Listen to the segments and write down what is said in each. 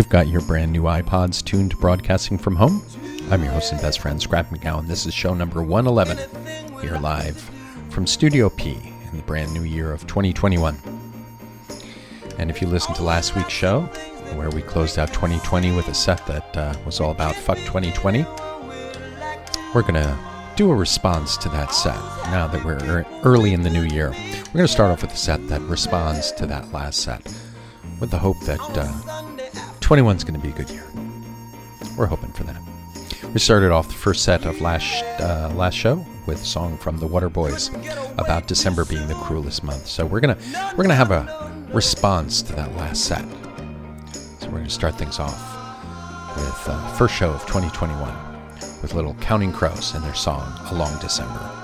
You've got your brand new iPods tuned to broadcasting from home. I'm your host and best friend, Scrappy McGowan. This is show number 111, here live from Studio P in the brand new year of 2021. And if you listened to last week's show, where we closed out 2020 with a set that uh, was all about fuck 2020, we're going to do a response to that set now that we're early in the new year. We're going to start off with a set that responds to that last set with the hope that uh, 21 is going to be a good year. We're hoping for that. We started off the first set of last uh, last show with a song from the Waterboys about December being the cruelest month. So we're gonna we're gonna have a response to that last set. So we're gonna start things off with uh, first show of 2021 with little Counting Crows and their song "A Long December."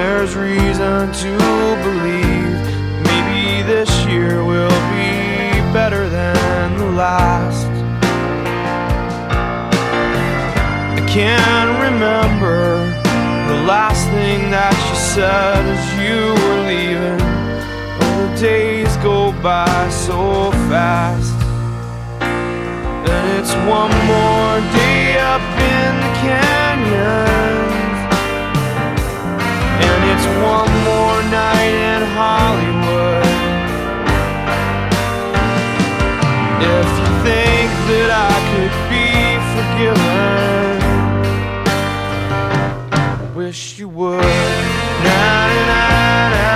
There's reason to believe maybe this year will be better than the last. I can't remember the last thing that you said as you were leaving. Oh, the days go by so fast. And it's one more day up in the canyon. One more night in Hollywood. If you think that I could be forgiven, I wish you would. Na, na, na,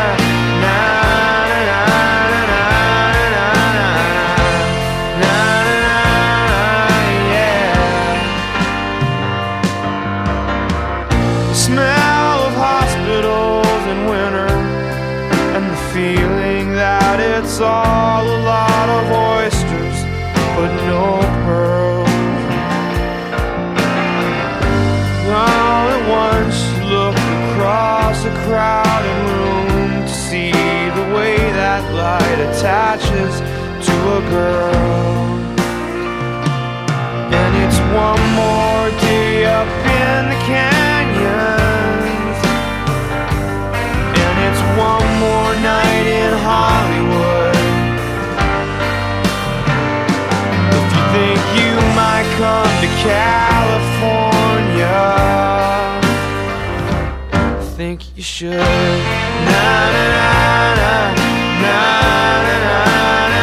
one more day up in the canyons. And it's one more night in Hollywood. If you think you might come to California. Think you should. Na na na na na na na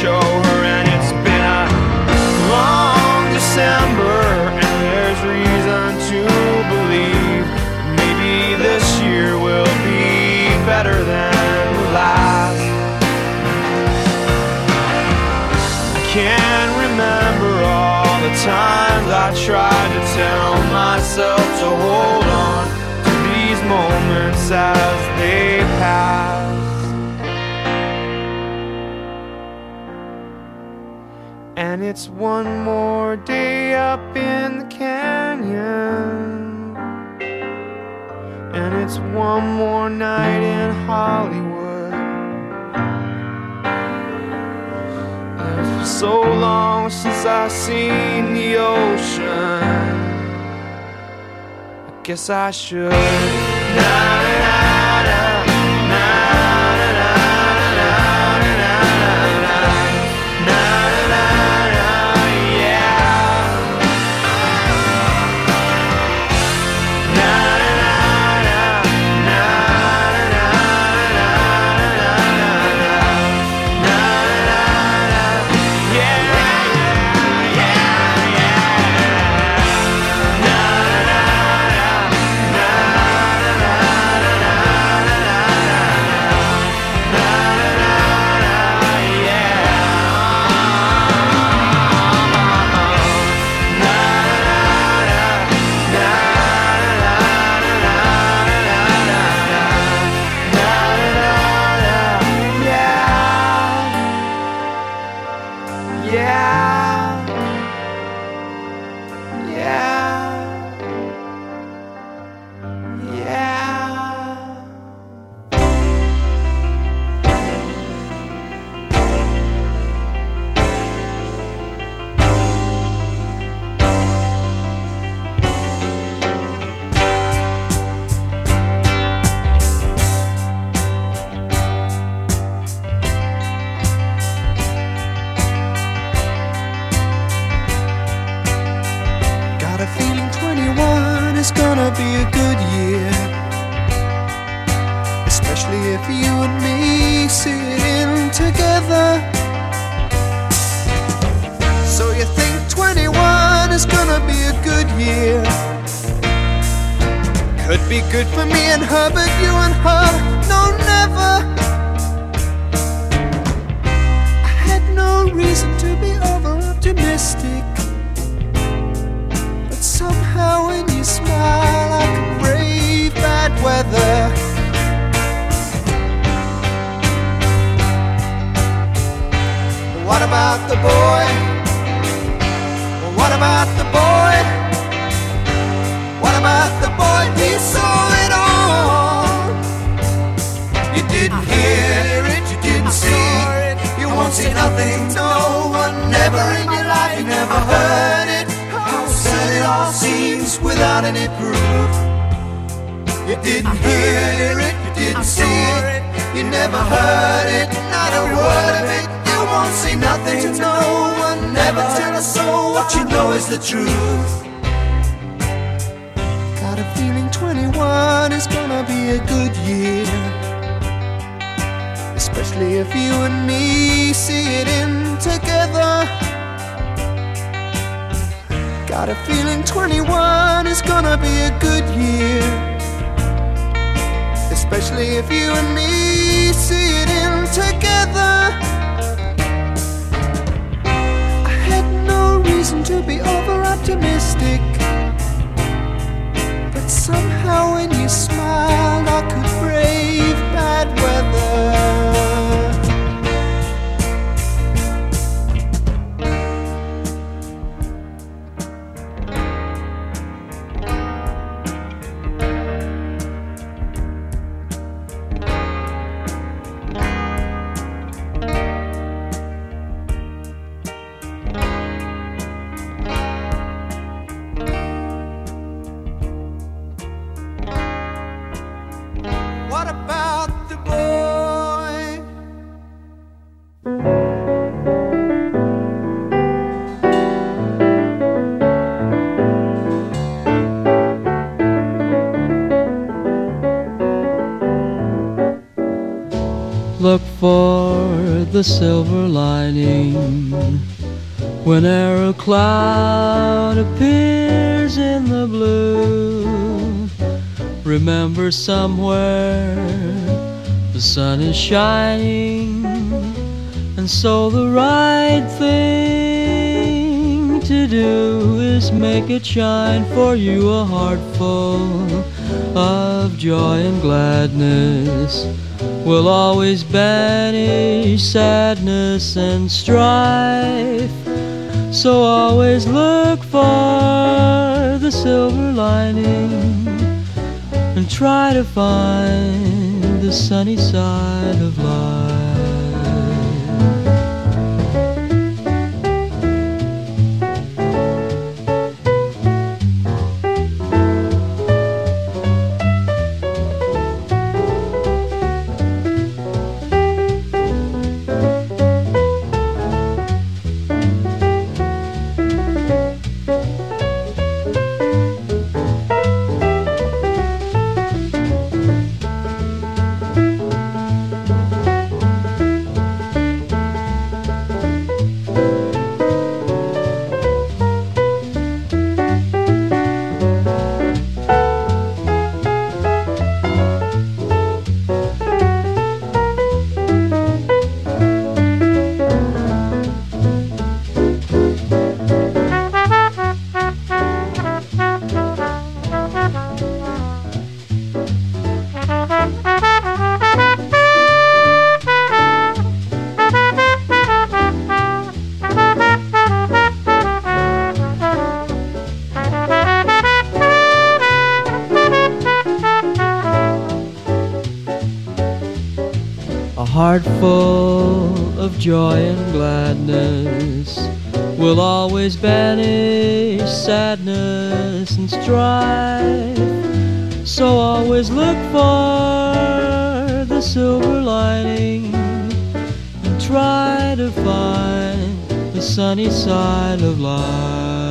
show her, and it's been a long December, and there's reason to believe maybe this year will be better than last. I can't remember all the times I tried to tell myself to hold on to these moments as they pass. One more day up in the canyon. And it's one more night in Hollywood. And so long since I've seen the ocean, I guess I should. Na, About the boy? He saw it all. You didn't hear it, you didn't see it. You won't see nothing, no one, never in your life. You never heard it. How sad it all seems without any proof. You didn't hear it, you didn't see it. You never heard it, not a word of it. You won't see nothing no one, never tell a soul what you know is the truth. Got a feeling 21 is gonna be a good year. Especially if you and me see it in together. Got a feeling 21 is gonna be a good year. Especially if you and me see it in together. I had no reason to be over optimistic. Somehow when you smiled, I could brave bad weather. The silver lining whenever a cloud appears in the blue. Remember somewhere the sun is shining, and so the right thing to do is make it shine for you a heart full of joy and gladness will always banish sadness and strife. So always look for the silver lining and try to find the sunny side of life. Heart full of joy and gladness will always banish sadness and strife. So always look for the silver lining and try to find the sunny side of life.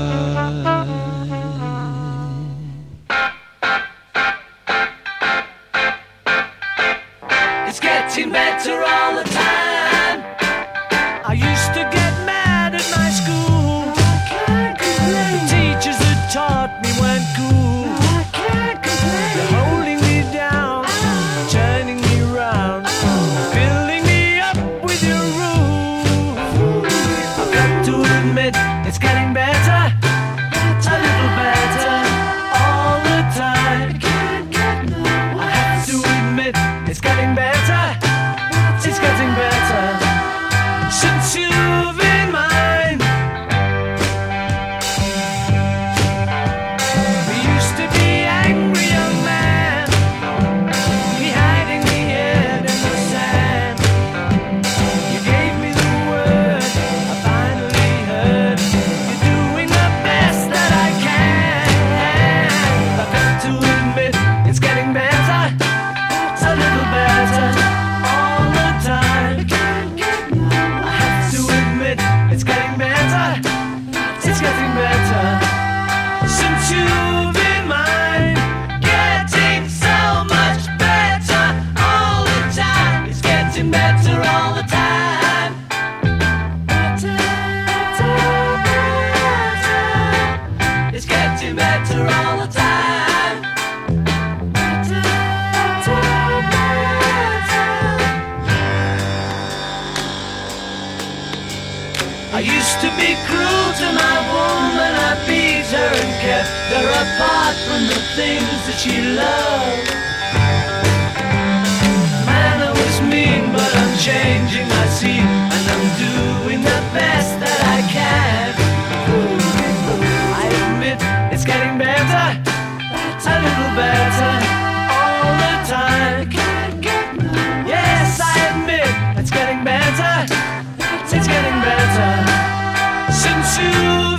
Getting better all the time. I used to be cruel to my woman, I beat her and kept her apart from the things that she loved. Man, I was mean, but I'm changing, I see, since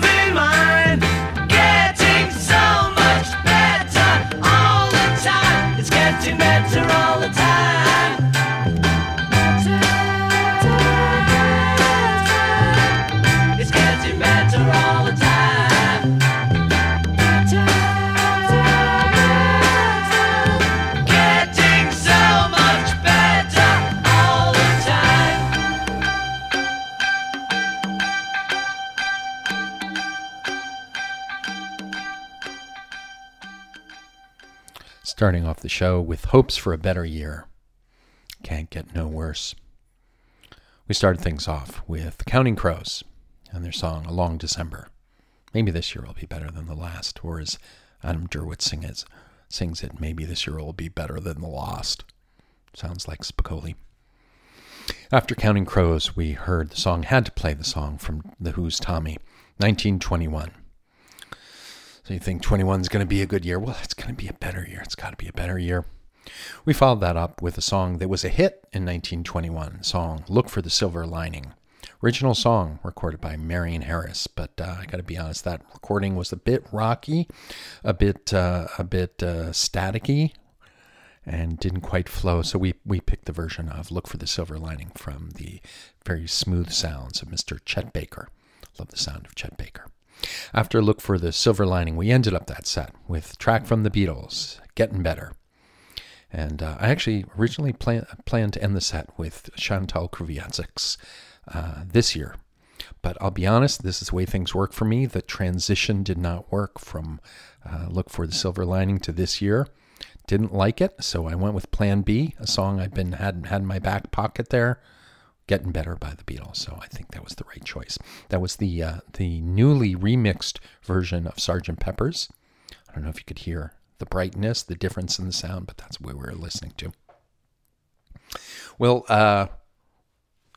Starting off the show with hopes for a better year. Can't get no worse. We started things off with Counting Crows and their song A Long December. Maybe this year will be better than the last, or as Adam Duritz sing sings it, maybe this year will be better than the last. Sounds like Spicoli. After Counting Crows, we heard the song, had to play the song from The Who's Tommy, 1921. So you think 21 is going to be a good year? Well, it's going to be a better year. It's got to be a better year. We followed that up with a song that was a hit in 1921, song Look for the Silver Lining. Original song recorded by Marion Harris, but uh, I got to be honest, that recording was a bit rocky, a bit uh, a bit uh, staticky, and didn't quite flow. So we we picked the version of "Look for the Silver Lining" from the very smooth sounds of Mr. Chet Baker. Love the sound of Chet Baker. After a "Look for the Silver Lining," we ended up that set with track from the Beatles, "Getting Better." And uh, I actually originally plan, planned to end the set with Chantal Kreviazuk's uh, this year. But I'll be honest, this is the way things work for me. The transition did not work from uh, Look for the Silver Lining to this year. Didn't like it, so I went with Plan B, a song I've been had had in my back pocket there, "Getting Better" by the Beatles. So I think that was the right choice. That was the uh, the newly remixed version of Sgt. Pepper's. I don't know if you could hear the brightness, the difference in the sound, but that's what we were listening to. Well, uh,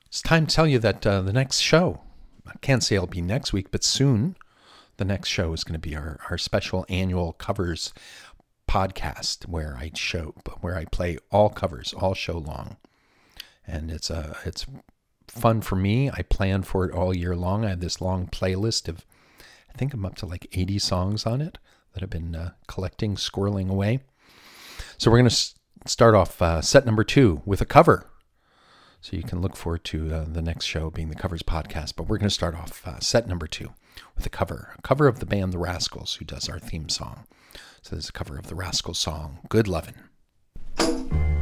it's time to tell you that uh, the next show, I can't say it'll be next week, but soon, the next show is going to be our, our special annual covers podcast where I show, where I play all covers all show long. And it's a, it's fun for me. I plan for it all year long. I have this long playlist of, I think I'm up to like 80 songs on it that I've been uh, collecting, squirreling away. So we're going to s- start off uh, set number two with a cover. So you can look forward to uh, the next show being the covers podcast. But we're going to start off uh, set number two with a cover, a cover of the band The Rascals, who does our theme song. So there's a cover of the Rascals song, Good Lovin'.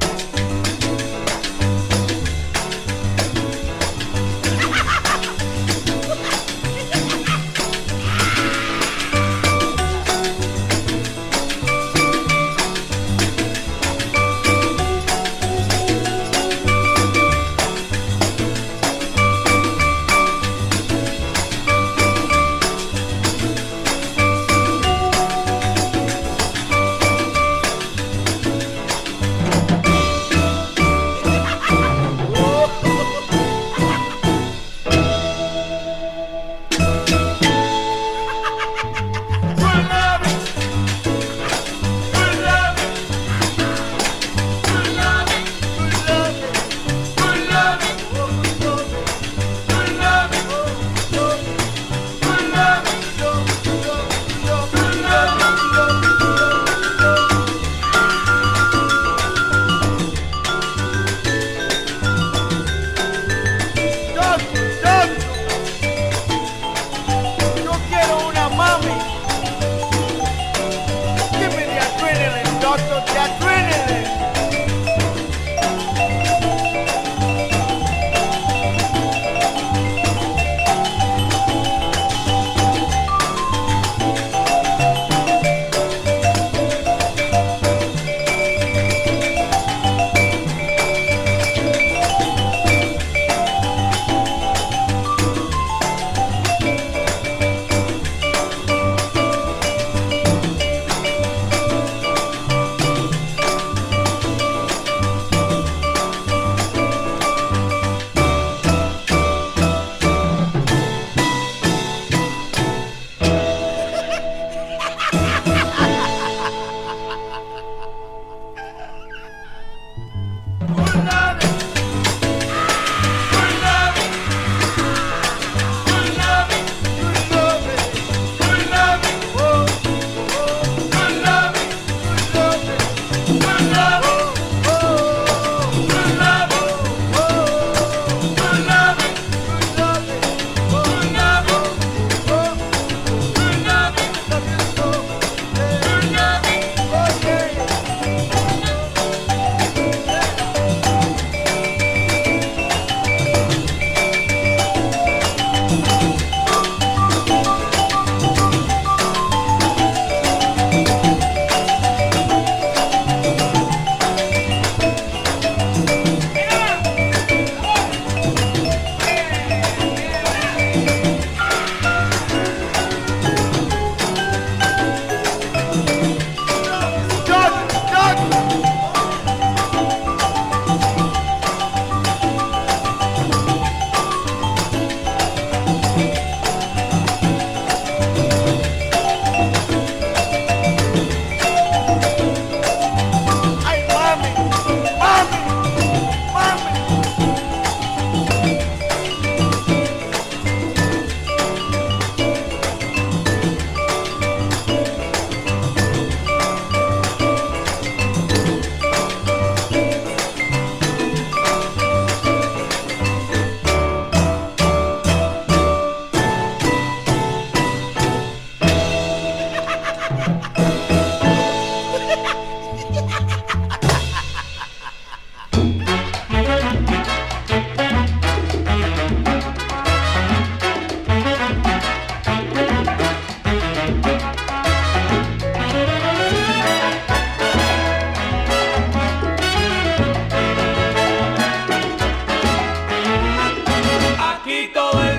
poquito de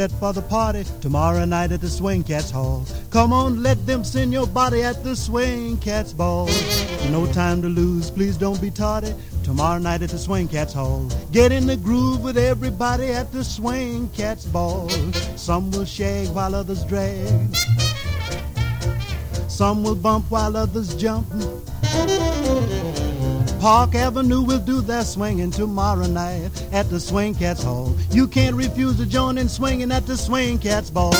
set for the party tomorrow night at the Swing Cats Hall. Come on, let them send your body at the Swing Cats Ball. No time to lose, please don't be tardy. Tomorrow night at the Swing Cats Hall. Get in the groove with everybody at the Swing Cats Ball. Some will shag while others drag. Some will bump while others jump. Park Avenue will do their swinging tomorrow night at the Swing Cats Hall. You can't refuse to join in swinging at the Swing Cats Ball.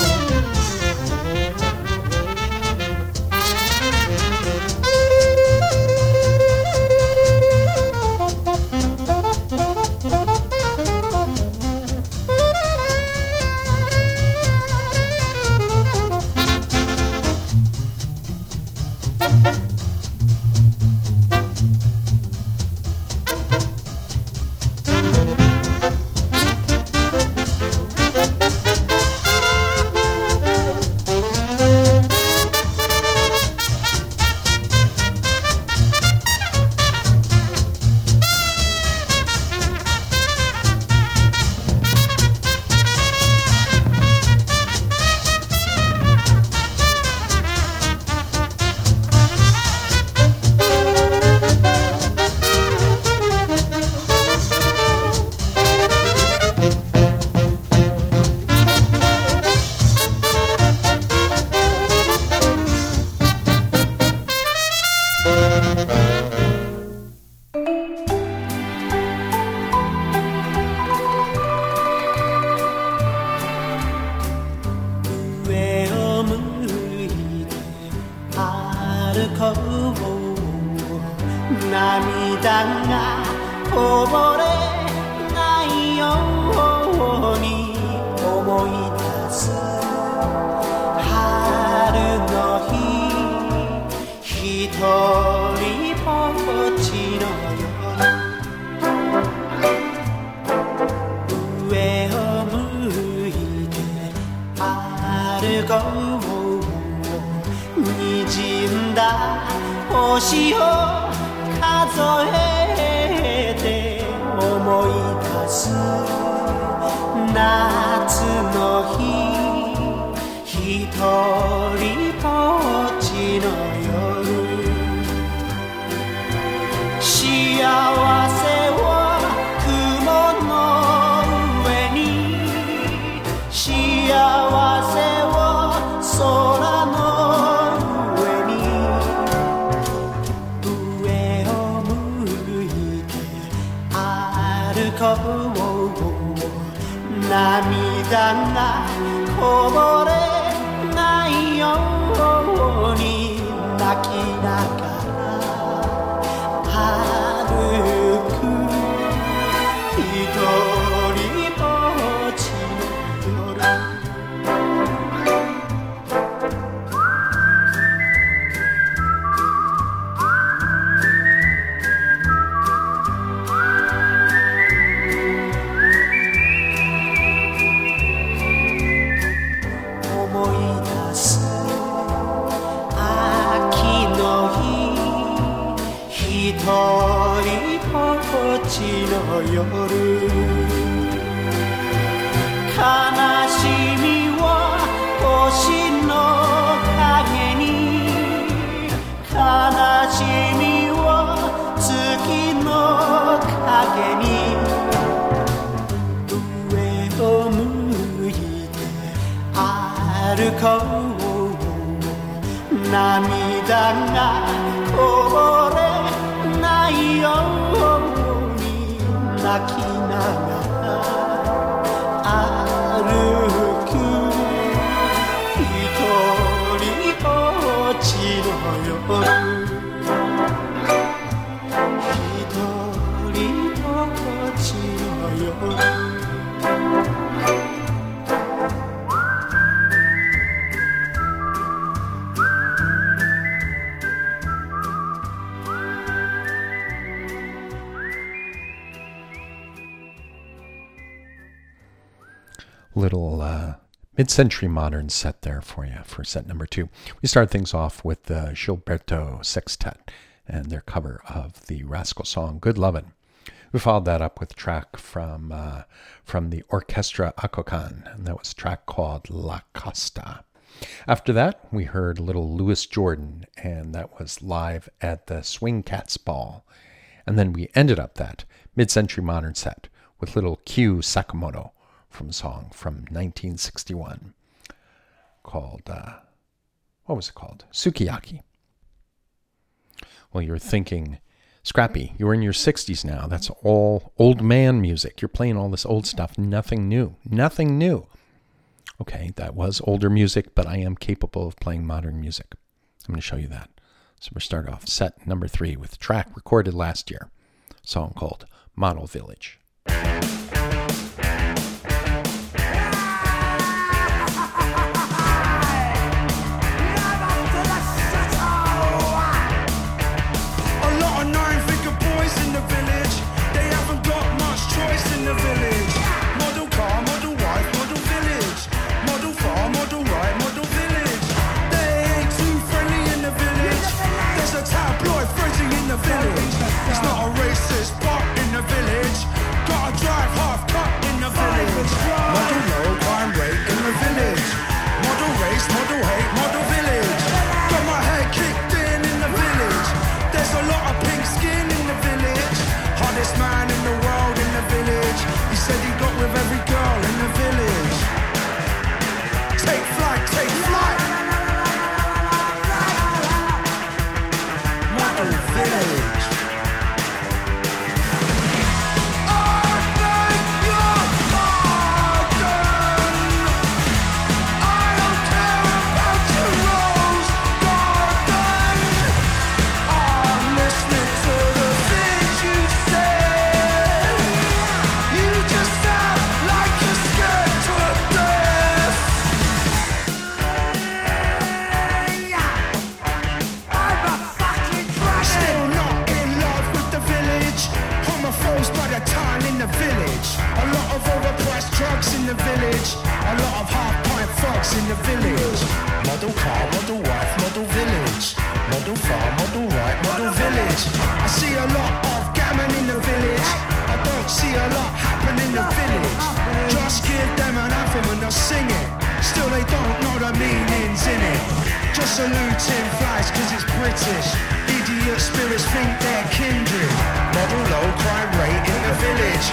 Century modern set there for you for set number two. We start things off with the Gilberto Sextet and their cover of the Rascal song Good Lovin'. We followed that up with a track from uh, from the Orchestra Akokan, and that was a track called La Costa. After that, we heard little Louis Jordan, and that was live at the Swing Cats Ball. And then we ended up that mid century modern set with little Kyu Sakamoto from song from 1961 called, uh, what was it called? Sukiyaki. Well, you're thinking, Scrappy, you're in your 60s now. That's all old man music. You're playing all this old stuff, nothing new. Nothing new. Okay, that was older music, but I am capable of playing modern music. I'm going to show you that. So we're start off set number three with a track recorded last year, song called Model Village. The village. Model car, model wife, model village. Model farm, model right, model village. I see a lot of gammon in the village. I don't see a lot happen in the village. Just give them an anthem and they'll sing it. Still they don't know the meanings in it. Just saluting flies cause it's British. Idiot spirits think they're kindred. Model low crime rate in the village.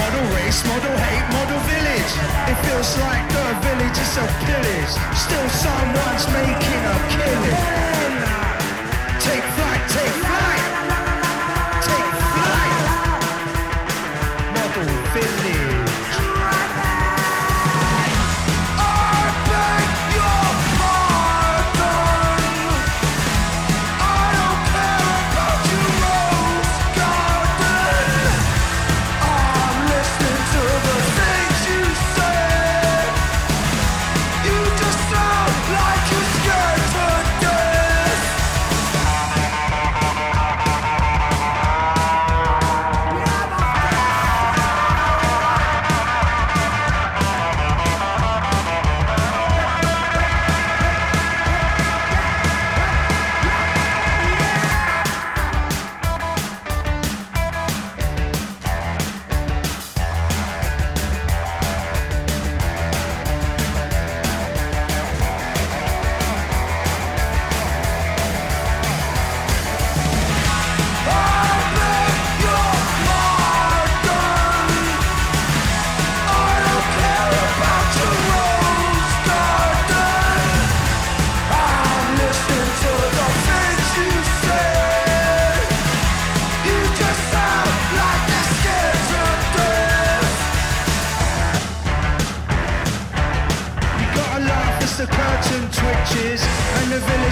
Model race, model hate, model village. It feels like the village is a pillage. Still someone's making a killing.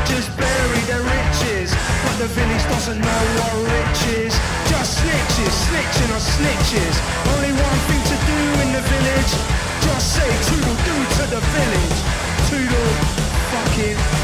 The villagers bury their riches. But the village doesn't know what rich is. Just snitches, snitching on snitches. Only one thing to do in the village. Just say toodle do to the village. Toodle fucking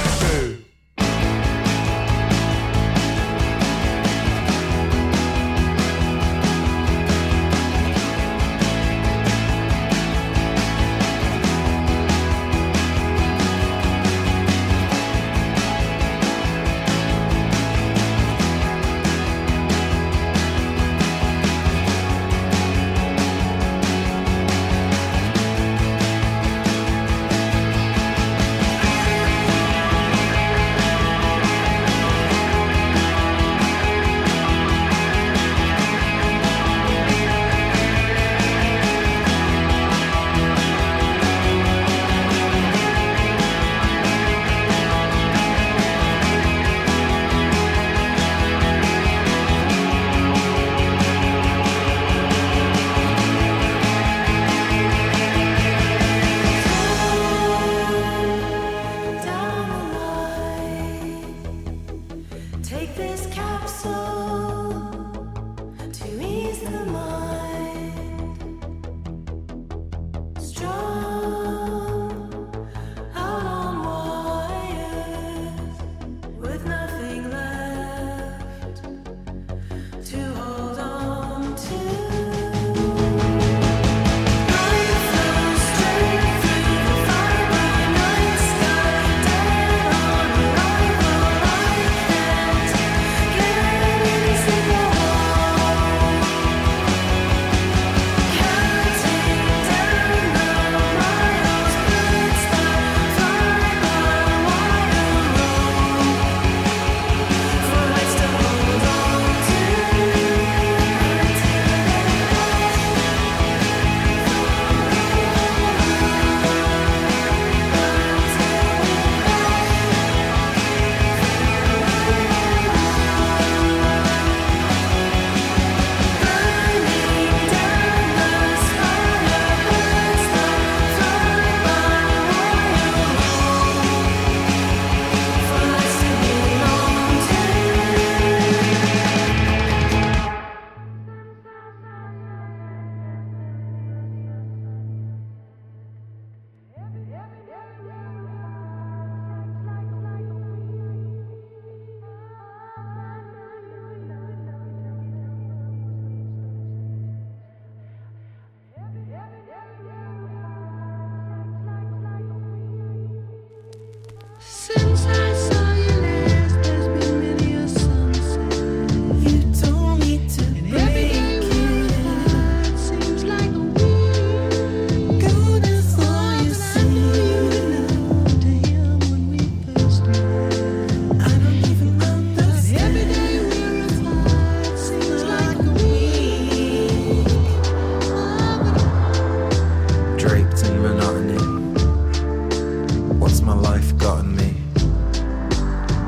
my life gotten me?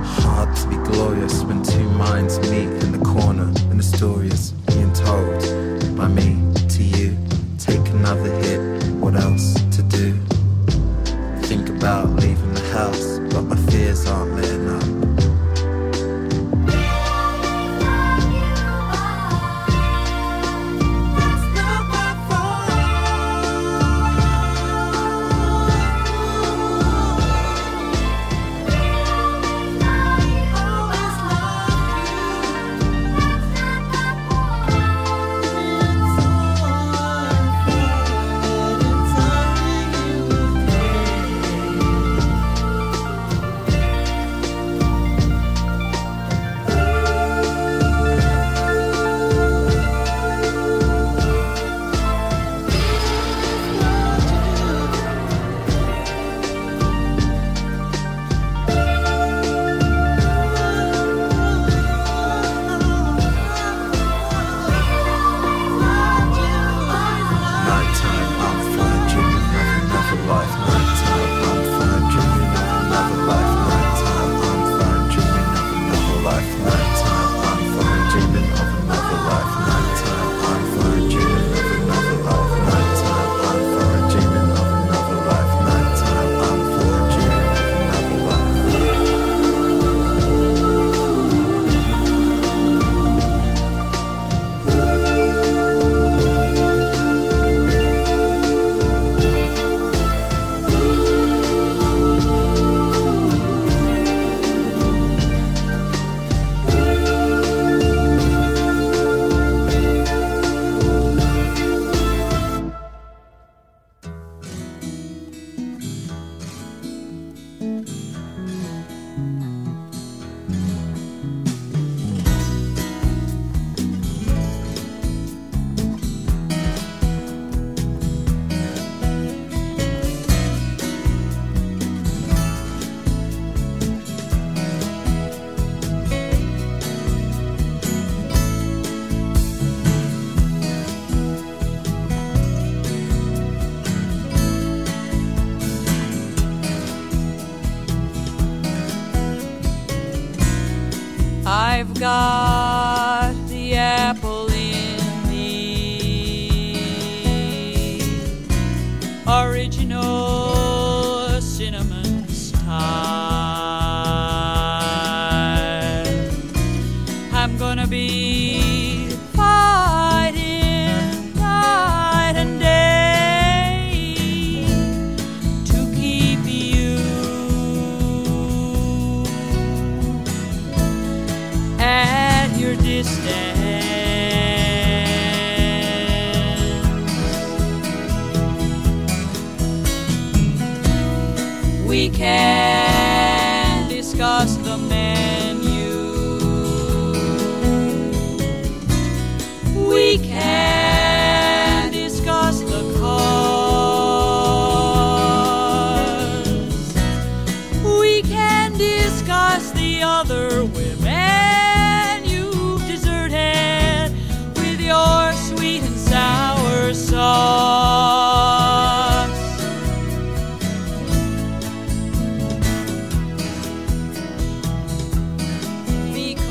Hard to be glorious when two minds meet in the corner, and the story is being told by me.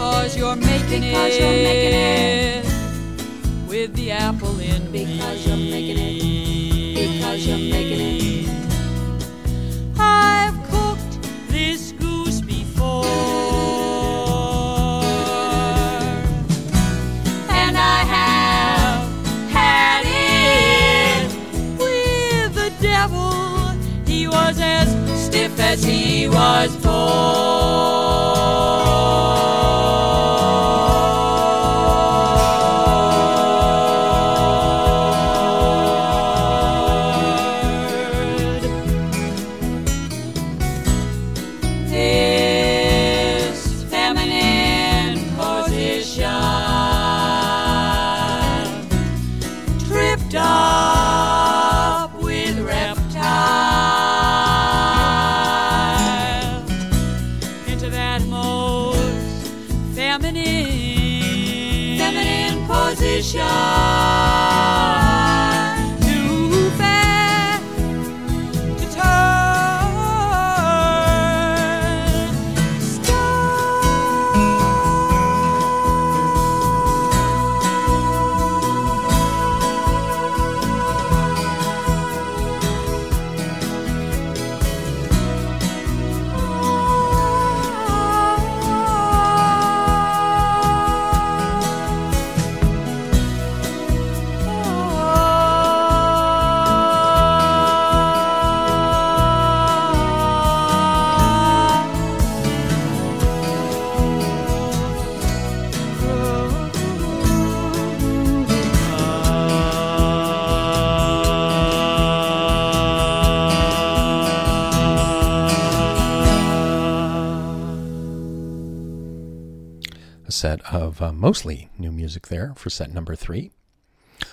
Because you're making Because it. you're making it. With the apple in Because you're making it. Because you're making it. I've cooked this goose before, and I have had it with the devil. He was as stiff as he was bored. Set of uh, mostly new music there for set number three.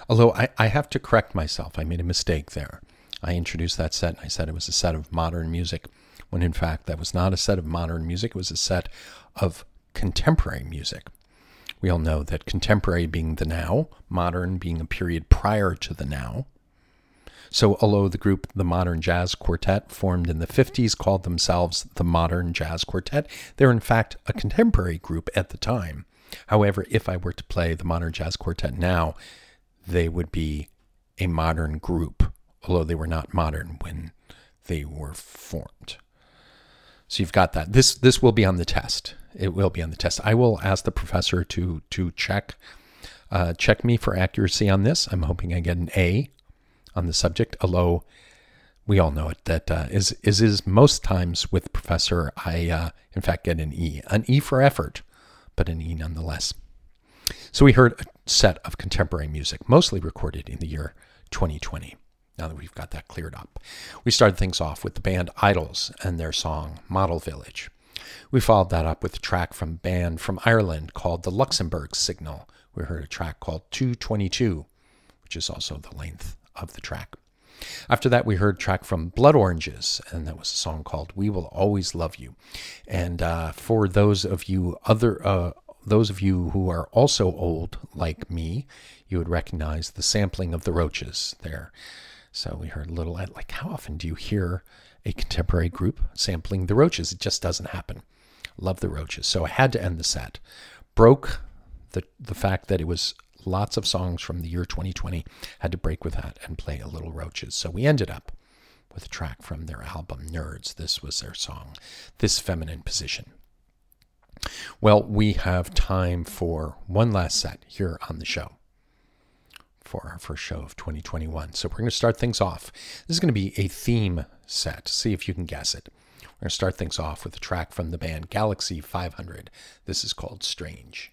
Although I, I have to correct myself, I made a mistake there. I introduced that set and I said it was a set of modern music, when in fact that was not a set of modern music, it was a set of contemporary music. We all know that contemporary being the now, modern being a period prior to the now. So, although the group, the Modern Jazz Quartet, formed in the 50s, called themselves the Modern Jazz Quartet, they're in fact a contemporary group at the time. However, if I were to play the Modern Jazz Quartet now, they would be a modern group, although they were not modern when they were formed. So you've got that. This this will be on the test. It will be on the test. I will ask the professor to to check uh, check me for accuracy on this. I'm hoping I get an A on the subject, although we all know it that uh, is is is most times with professor I uh, in fact get an E, an E for effort, but an E nonetheless. So we heard a set of contemporary music, mostly recorded in the year 2020. Now that we've got that cleared up, we started things off with the band IDLES and their song Model Village. We followed that up with a track from a band from Ireland called the Luxembourg Signal. We heard a track called 222, which is also the length of the track. After that, we heard track from Blood Oranges, and that was a song called "We Will Always Love You." And uh, for those of you other, uh, those of you who are also old like me, you would recognize the sampling of the Roches there. So we heard a little like, how often do you hear a contemporary group sampling the Roches? It just doesn't happen. Love the Roches, so I had to end the set. Broke the the fact that it was lots of songs from the year 2020 had to break with that and play a little Roches. So we ended up with a track from their album Nurds. This was their song this feminine position. Well we have time for one last set here on the show for our first show of 2021 so we're going to start things off. This is going to be a theme set. See if you can guess it. We're going to start things off with a track from the band galaxy 500 this is called strange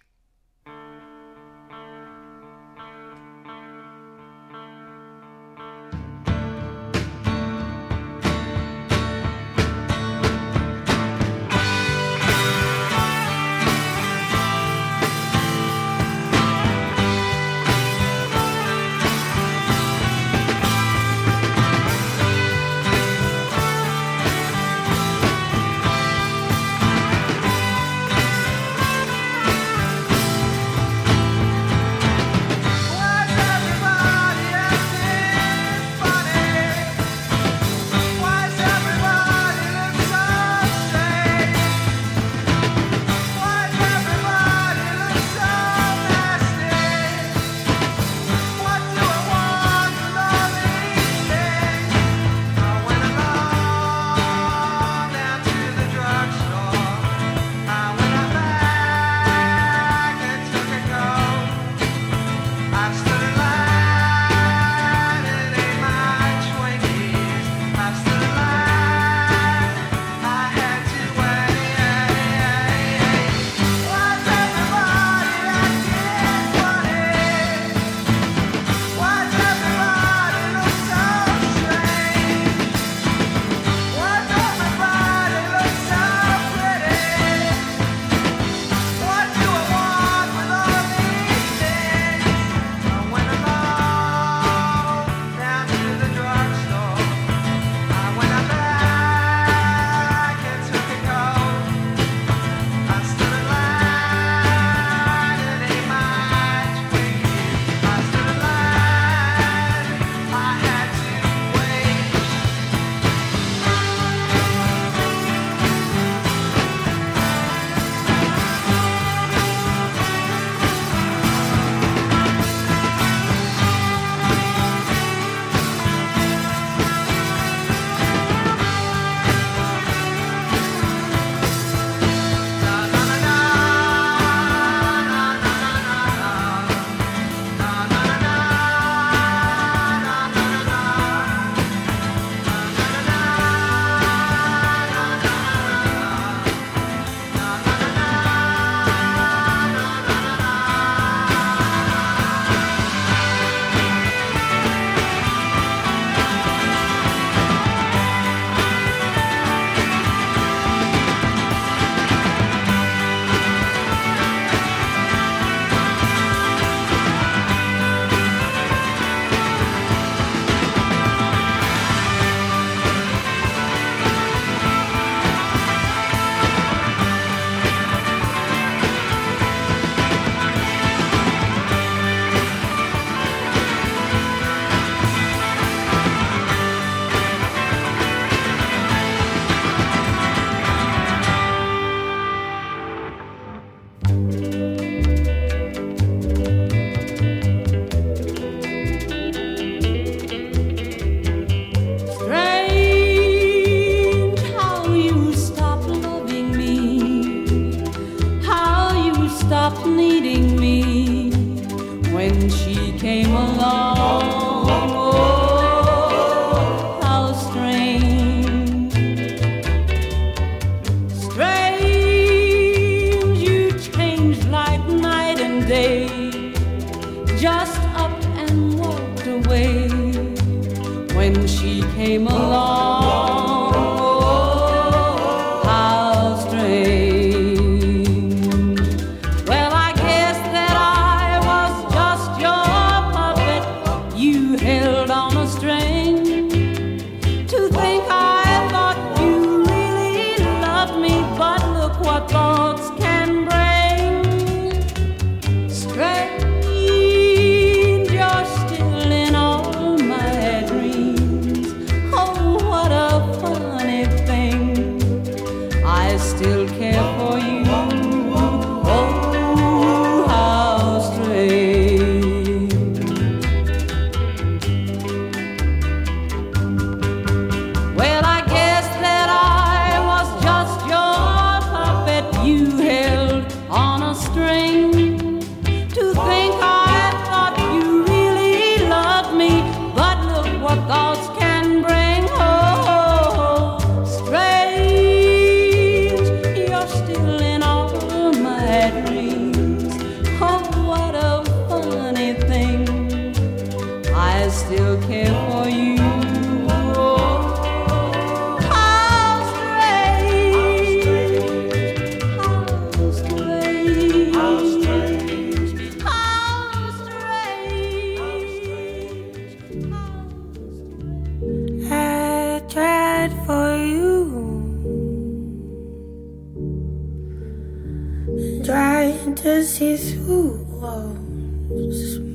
to see through walls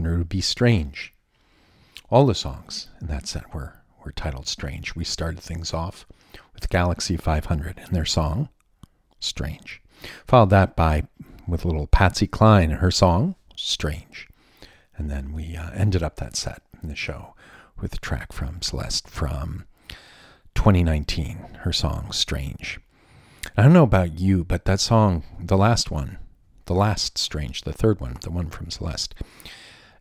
500 would be Strange. All the songs in that set were, were titled Strange. We started things off with Galaxy 500 and their song, Strange. Followed that by with little Patsy Cline and her song "Strange," and then we uh, ended up that set in the show with a track from Celeste from 2019. Her song "Strange." I don't know about you, but that song, the last one, the last Strange, the third one, the one from Celeste,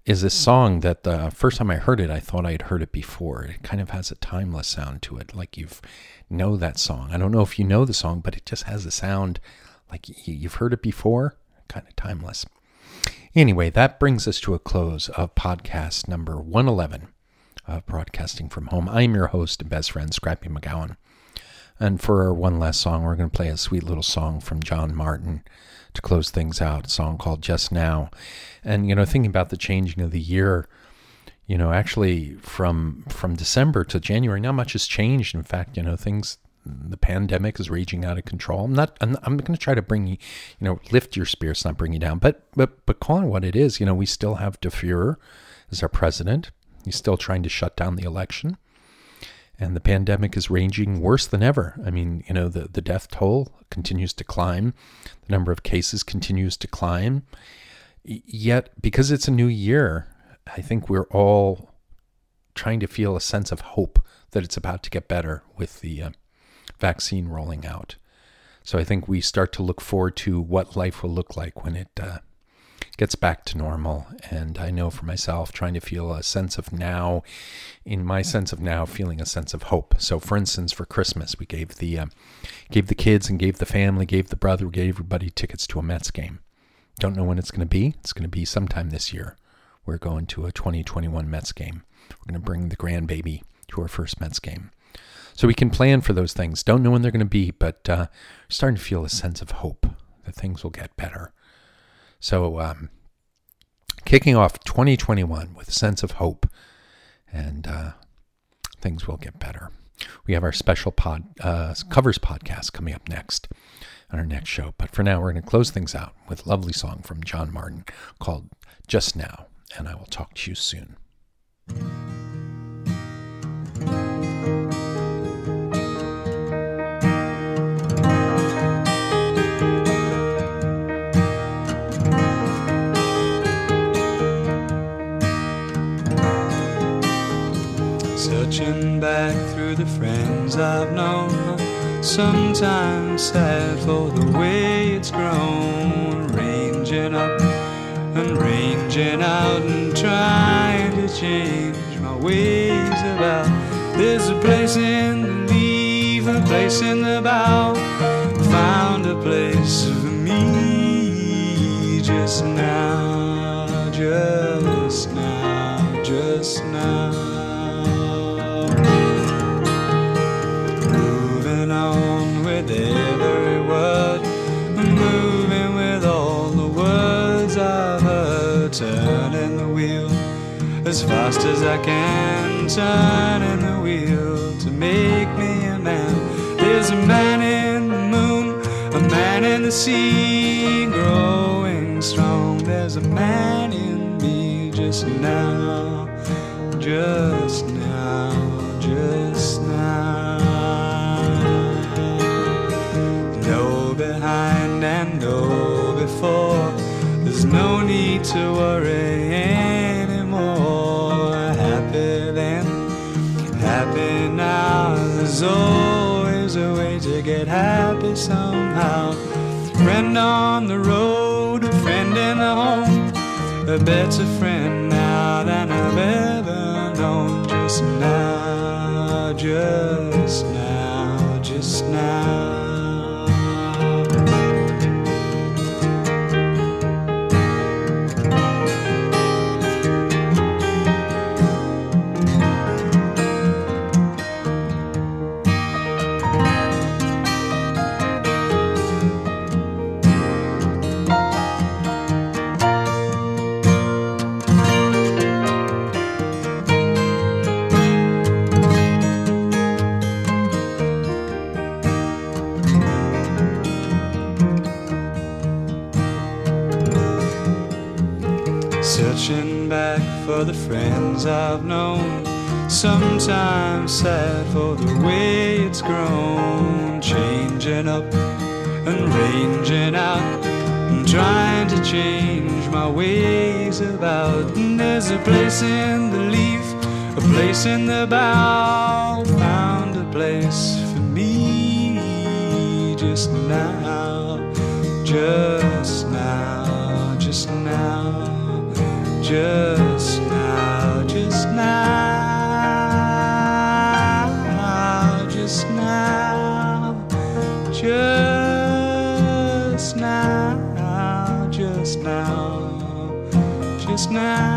is this song that the first time I heard it, I thought I'd heard it before. It kind of has a timeless sound to it, like you've know that song. I don't know if you know the song, but it just has a sound like you've heard it before, kind of timeless. Anyway, that brings us to a close of podcast number 111 of Broadcasting from Home. I'm your host and best friend, Scrappy McGowan. And for our one last song, we're going to play a sweet little song from John Martyn to close things out, a song called Just Now. And, you know, thinking about the changing of the year, you know, actually from from December to January, not much has changed. In fact, you know, things, the pandemic is raging out of control. I'm not, I'm, I'm going to try to bring you, you know, lift your spirits, not bring you down, but, but, but calling what it is, you know, we still have De Fuhrer as our president. He's still trying to shut down the election and the pandemic is ranging worse than ever. I mean, you know, the, the death toll continues to climb, the number of cases continues to climb. Yet, because it's a new year, I think we're all trying to feel a sense of hope that it's about to get better with the uh, vaccine rolling out. So I think we start to look forward to what life will look like when it uh, gets back to normal. And I know for myself, trying to feel a sense of now, in my sense of now, feeling a sense of hope. So, for instance, for Christmas, we gave the uh, gave the kids and gave the family, gave the brother, gave everybody tickets to a Mets game. Don't know when it's going to be. It's going to be sometime this year. We're going to a 2021 Mets game. We're going to bring the grandbaby to our first Mets game. So we can plan for those things. Don't know when they're going to be, but uh, starting to feel a sense of hope that things will get better. So, um, kicking off 2021 with a sense of hope, and uh, things will get better. We have our special pod uh, covers podcast coming up next on our next show. But for now, we're going to close things out with a lovely song from John Martyn called "Just Now," and I will talk to you soon. Back through the friends I've known, sometimes sad for the way it's grown. Ranging up and ranging out and trying to change my ways about. There's a place in the leaf, a place in the bough. Found a place for me just now, just now, just now. As fast as I can, turning the wheel to make me a man. There's a man in the moon, a man in the sea, growing strong. There's a man in me just now, just There's always a way to get happy somehow. Friend on the road, a friend in the home. A better friend now than I've ever known. Just now, just now, just now. I've known. Sometimes sad for the way it's grown. Changing up and ranging out and trying to change my ways about. And there's a place in the leaf, a place in the bough, found a place for me just now, just now, just now, just just now, just now, just now, just now, just now.